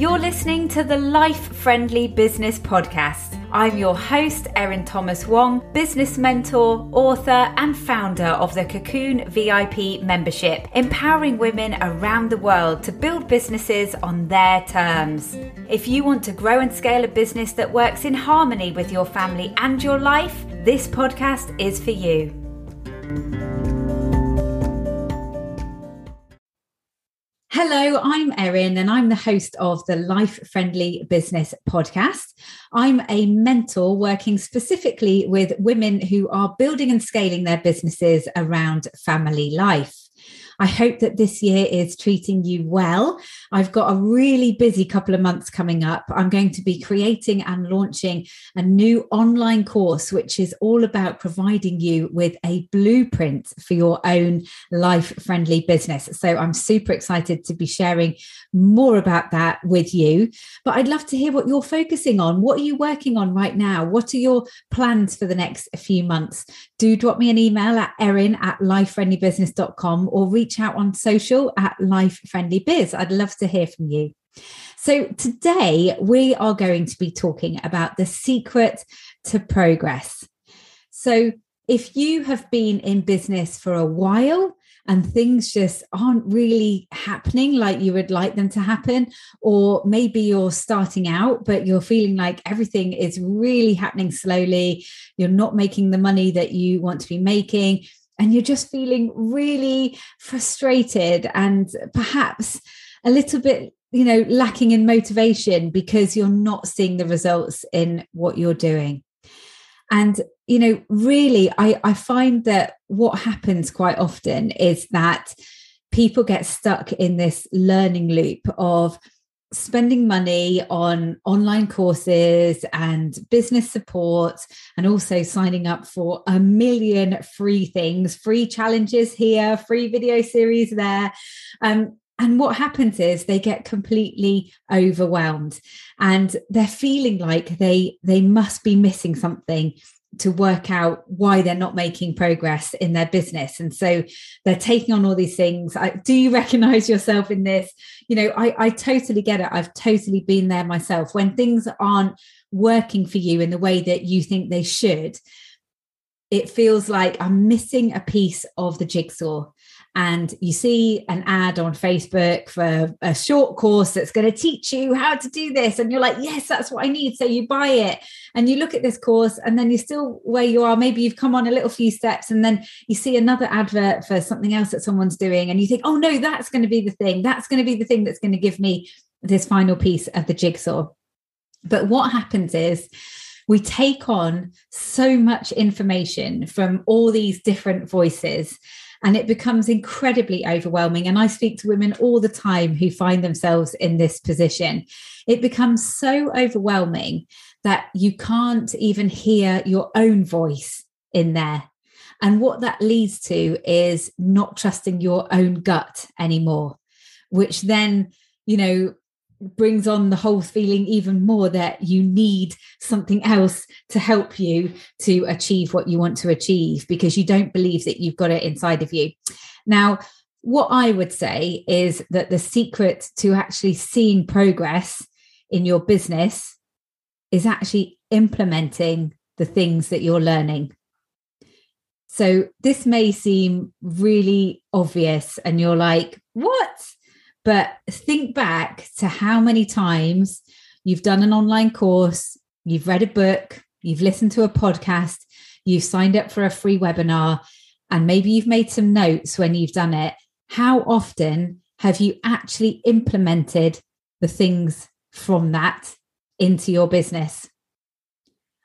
You're listening to the Life Friendly Business Podcast. I'm your host, Erin Thomas Wong, business mentor, author, and founder of the Cocoon VIP membership, empowering women around the world to build businesses on their terms. If you want to grow and scale a business that works in harmony with your family and your life, this podcast is for you. Hello, I'm Erin, and I'm the host of the Life Friendly Business Podcast. I'm a mentor working specifically with women who are building and scaling their businesses around family life. I hope that this year is treating you well. I've got a really busy couple of months coming up. I'm going to be creating and launching a new online course, which is all about providing you with a blueprint for your own life friendly business. So I'm super excited to be sharing more about that with you. But I'd love to hear what you're focusing on. What are you working on right now? What are your plans for the next few months? Do drop me an email at erin at lifefriendlybusiness.com or reach reach out on social at Life Friendly Biz. I'd love to hear from you. So, today we are going to be talking about the secret to progress. So, if you have been in business for a while and things just aren't really happening like you would like them to happen, or maybe you're starting out, but you're feeling like everything is really happening slowly, you're not making the money that you want to be making, and you're just feeling really frustrated and perhaps a little bit you know lacking in motivation because you're not seeing the results in what you're doing. And you know really i i find that what happens quite often is that people get stuck in this learning loop of spending money on online courses and business support and also signing up for a million free things free challenges here free video series there. Um, and what happens is they get completely overwhelmed and they're feeling like they they must be missing something to work out why they're not making progress in their business. And so they're taking on all these things. I, do you recognize yourself in this? You know I, I totally get it. I've totally been there myself. When things aren't working for you in the way that you think they should it feels like i'm missing a piece of the jigsaw and you see an ad on Facebook for a short course that's going to teach you how to do this. And you're like, yes, that's what I need. So you buy it and you look at this course, and then you're still where you are. Maybe you've come on a little few steps, and then you see another advert for something else that someone's doing, and you think, oh no, that's going to be the thing. That's going to be the thing that's going to give me this final piece of the jigsaw. But what happens is, we take on so much information from all these different voices and it becomes incredibly overwhelming. And I speak to women all the time who find themselves in this position. It becomes so overwhelming that you can't even hear your own voice in there. And what that leads to is not trusting your own gut anymore, which then, you know, brings on the whole feeling even more that you need something else to help you to achieve what you want to achieve because you don't believe that you've got it inside of you. Now, what I would say is that the secret to actually seeing progress in your business is actually implementing the things that you're learning. So, this may seem really obvious, and you're like, what? But think back to how many times you've done an online course, you've read a book, you've listened to a podcast, you've signed up for a free webinar, and maybe you've made some notes when you've done it. How often have you actually implemented the things from that into your business?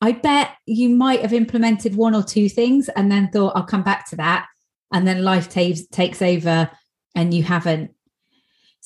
I bet you might have implemented one or two things and then thought, I'll come back to that. And then life takes takes over and you haven't.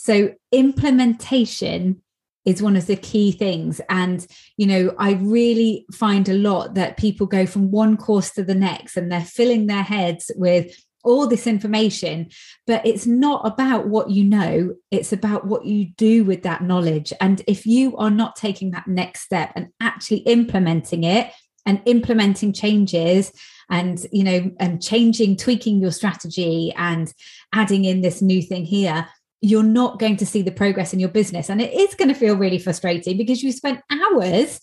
So implementation is one of the key things. And you know i really find a lot that people go from one course to the next and they're filling their heads with all this information but it's not about what you know it's about what you do with that knowledge. And if you are not taking that next step and actually implementing it and implementing changes and you know and changing tweaking your strategy and adding in this new thing here you're not going to see the progress in your business. And it is going to feel really frustrating because you spent hours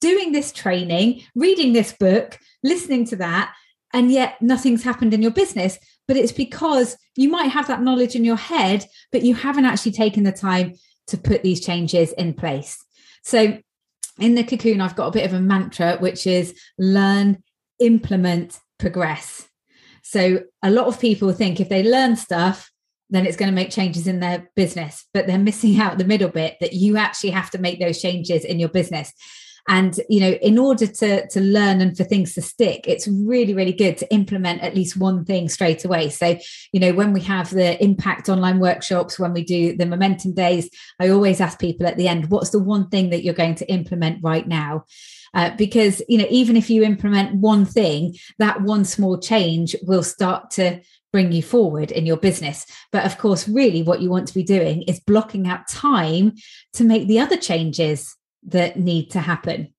doing this training, reading this book, listening to that, and yet nothing's happened in your business. But it's because you might have that knowledge in your head, but you haven't actually taken the time to put these changes in place. So in the cocoon, I've got a bit of a mantra, which is learn, implement, progress. So a lot of people think if they learn stuff, then it's going to make changes in their business, but they're missing out the middle bit that you actually have to make those changes in your business. And you know in order to to learn and for things to stick it's really really good to implement at least one thing straight away. So you know when we have the impact online workshops when we do the momentum days i always ask people at the end what's the one thing that you're going to implement right now? Uh, because you know even if you implement one thing that one small change will start to bring you forward in your business. But of course, really, what you want to be doing is blocking out time to make the other changes that need to happen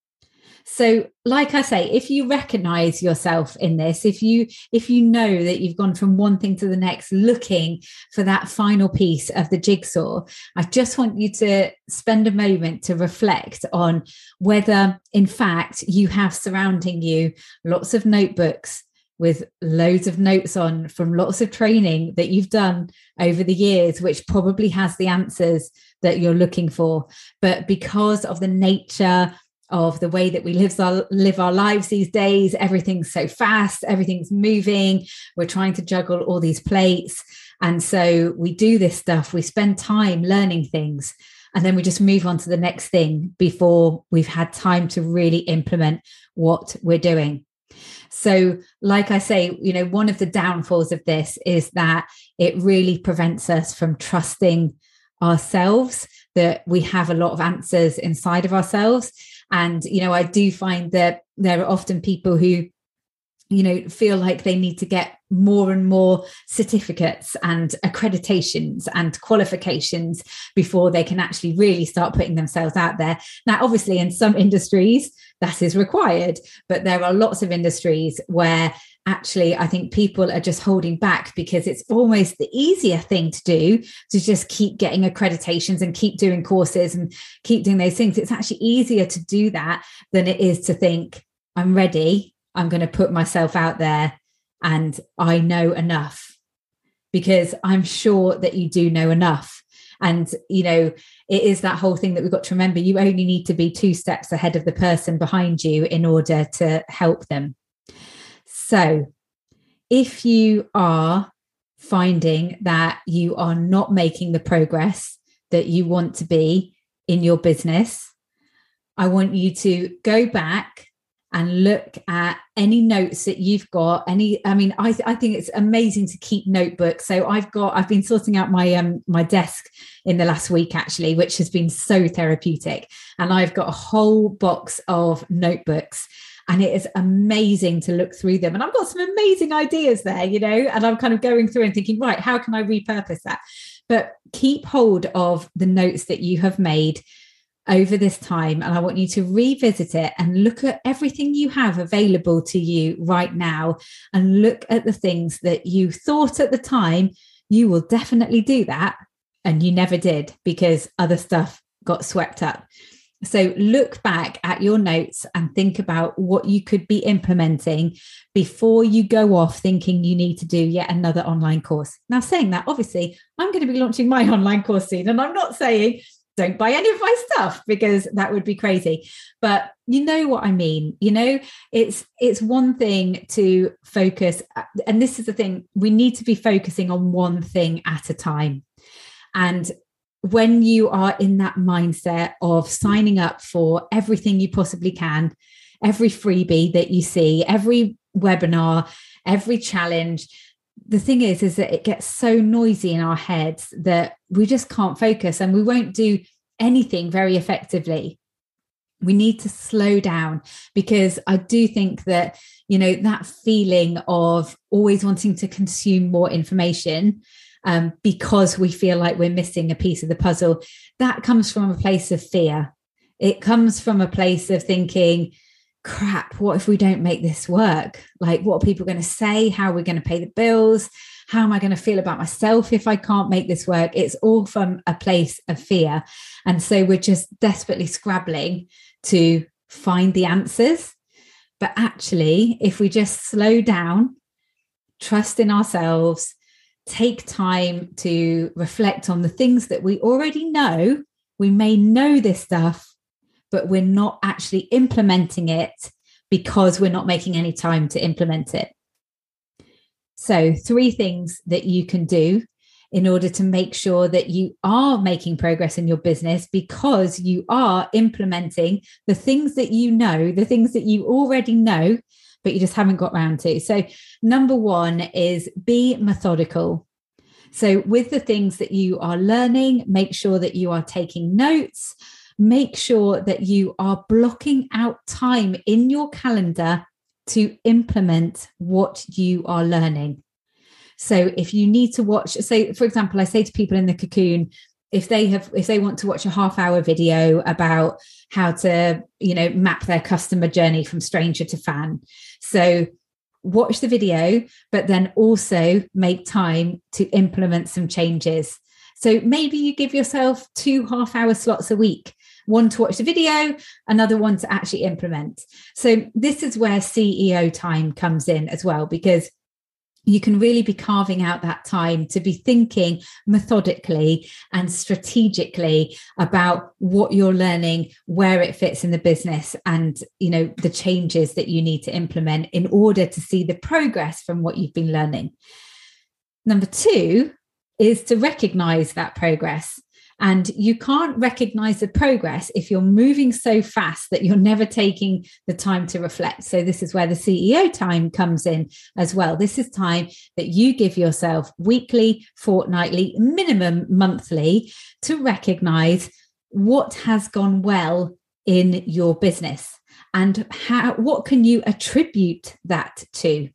so like i say if you recognize yourself in this if you if you know that you've gone from one thing to the next looking for that final piece of the jigsaw i just want you to spend a moment to reflect on whether in fact you have surrounding you lots of notebooks with loads of notes on from lots of training that you've done over the years, which probably has the answers that you're looking for. But because of the nature of the way that we live our, live our lives these days, everything's so fast, everything's moving, we're trying to juggle all these plates. And so we do this stuff, we spend time learning things, and then we just move on to the next thing before we've had time to really implement what we're doing. So, like I say, you know, one of the downfalls of this is that it really prevents us from trusting ourselves, that we have a lot of answers inside of ourselves. And, you know, I do find that there are often people who, you know, feel like they need to get more and more certificates and accreditations and qualifications before they can actually really start putting themselves out there. Now, obviously, in some industries, that is required, but there are lots of industries where actually I think people are just holding back because it's almost the easier thing to do to just keep getting accreditations and keep doing courses and keep doing those things. It's actually easier to do that than it is to think, I'm ready, I'm going to put myself out there and I know enough because I'm sure that you do know enough. And, you know, it is that whole thing that we've got to remember you only need to be two steps ahead of the person behind you in order to help them. So, if you are finding that you are not making the progress that you want to be in your business, I want you to go back and look at any notes that you've got any i mean i, I think it's amazing to keep notebooks so i've got i've been sorting out my um my desk in the last week actually which has been so therapeutic and i've got a whole box of notebooks and it is amazing to look through them. And I've got some amazing ideas there, you know, and I'm kind of going through and thinking, right, how can I repurpose that? But keep hold of the notes that you have made over this time. And I want you to revisit it and look at everything you have available to you right now and look at the things that you thought at the time you will definitely do that. And you never did because other stuff got swept up. So look back at your notes and think about what you could be implementing before you go off thinking you need to do yet another online course. Now, saying that, obviously, I'm going to be launching my online course soon, and I'm not saying don't buy any of my stuff because that would be crazy. But you know what i mean. You know it's it's one thing to focus uh, and this is the thing we need to be focusing on one thing at a time. And when you are in that mindset of signing up for everything you possibly can, every freebie that you see, every webinar, every challenge, the thing is is that it gets so noisy in our heads that we just can't focus and we won't do anything very effectively we need to slow down because i do think that you know that feeling of always wanting to consume more information um, because we feel like we're missing a piece of the puzzle. That comes from a place of fear. It comes from a place of thinking, crap, what if we don't make this work? Like, what are people going to say? How are we going to pay the bills? how am I going to feel about myself if I can't make this work? It's all from a place of fear. And so we're just desperately scrabbling to find the answers. But actually, if we just slow down, trust in ourselves, take time to reflect on the things that we already know, we may know this stuff, but we're not actually implementing it because we're not making any time to implement it. So, three things that you can do in order to make sure that you are making progress in your business because you are implementing the things that you know, the things that you already know, but you just haven't got around to. So, number one is be methodical. So, with the things that you are learning, make sure that you are taking notes. Make sure that you are blocking out time in your calendar to implement what you are learning. So if you need to watch, say, for example, I say to people in the cocoon, if they have if they want to watch a half hour video about how to you know map their customer journey from stranger to fan so watch the video but then also make time to implement some changes so maybe you give yourself two half hour slots a week one to watch the video another one to actually implement. So this is where ceo time comes in as well because you can really be carving out that time to be thinking methodically and strategically about what you're learning where it fits in the business and you know the changes that you need to implement in order to see the progress from what you've been learning. Number 2 is to recognize that progress and you can't recognize the progress if you're moving so fast that you're never taking the time to reflect. So, this is where the CEO time comes in as well. This is time that you give yourself weekly, fortnightly, minimum monthly to recognize what has gone well in your business and how what can you attribute that to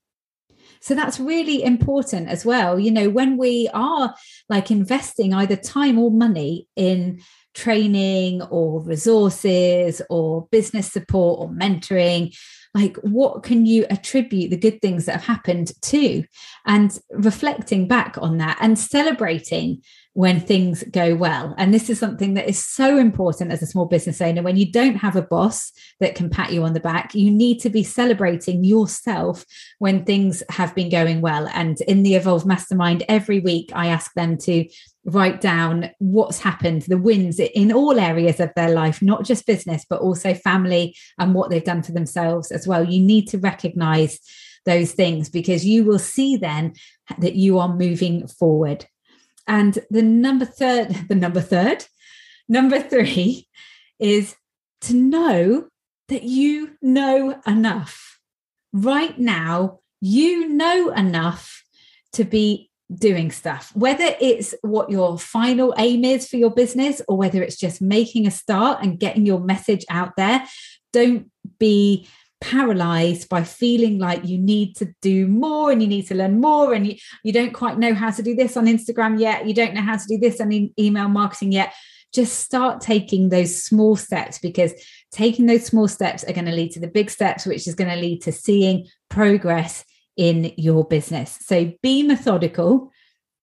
so that's really important as well. You know, when we are like investing either time or money in training or resources or business support or mentoring, like what can you attribute the good things that have happened to? And reflecting back on that and celebrating when things go well. And this is something that is so important as a small business owner. When you don't have a boss that can pat you on the back, you need to be celebrating yourself when things have been going well. And in the Evolve Mastermind, every week I ask them to write down what's happened, the wins in all areas of their life, not just business, but also family and what they've done for themselves as well. You need to recognize those things because you will see then that you are moving forward. And the number third, the number third, number three is to know that you know enough. Right now, you know enough to be doing stuff, whether it's what your final aim is for your business or whether it's just making a start and getting your message out there. Don't be paralyzed by feeling like you need to do more and you need to learn more and you, you don't quite know how to do this on Instagram yet, you don't know how to do this on email marketing yet, just start taking those small steps because taking those small steps are going to lead to the big steps, which is going to lead to seeing progress in your business. So be methodical,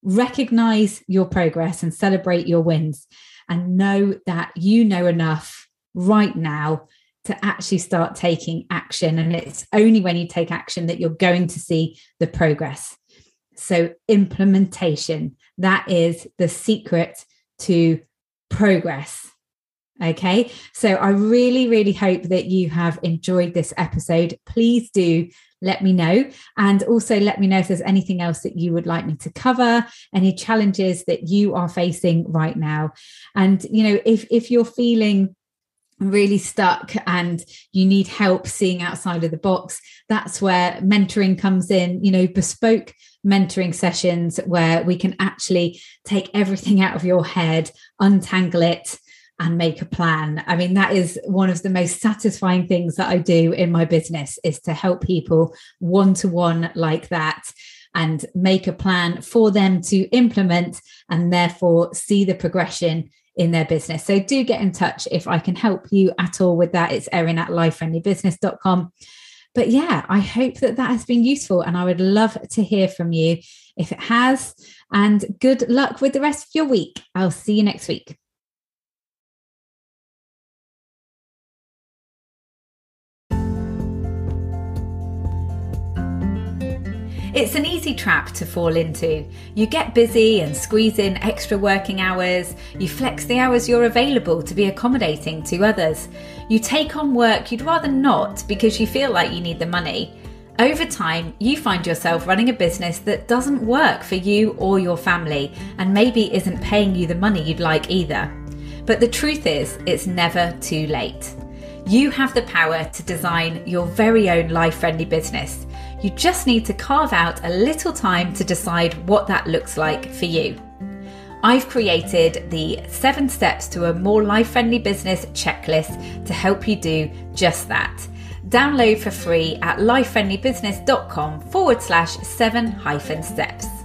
recognize your progress and celebrate your wins, and know that you know enough right now to actually start taking action. And it's only when you take action that you're going to see the progress. So, implementation that is the secret to progress. Okay. So, I really, really hope that you have enjoyed this episode. Please do let me know. And also let me know if there's anything else that you would like me to cover, any challenges that you are facing right now. And, you know, if, if you're feeling really stuck and you need help seeing outside of the box. That's where mentoring comes in you know bespoke mentoring sessions where we can actually take everything out of your head untangle it and make a plan. I mean that is one of the most satisfying things that i do in my business is to help people one to one like that and make a plan for them to implement and therefore see the progression in their business. So do get in touch if I can help you at all with that. It's Erin at lifefriendlybusiness.com. But yeah, I hope that that has been useful and I would love to hear from you if it has. And good luck with the rest of your week. I'll see you next week. It's an easy trap to fall into. You get busy and squeeze in extra working hours. You flex the hours you're available to be accommodating to others. You take on work you'd rather not because you feel like you need the money. Over time, you find yourself running a business that doesn't work for you or your family and maybe isn't paying you the money you'd like either. But the truth is, it's never too late. You have the power to design your very own life friendly business. You just need to carve out a little time to decide what that looks like for you. I've created the seven steps to a more life friendly business checklist to help you do just that. Download for free at lifefriendlybusiness.com forward slash seven hyphen steps.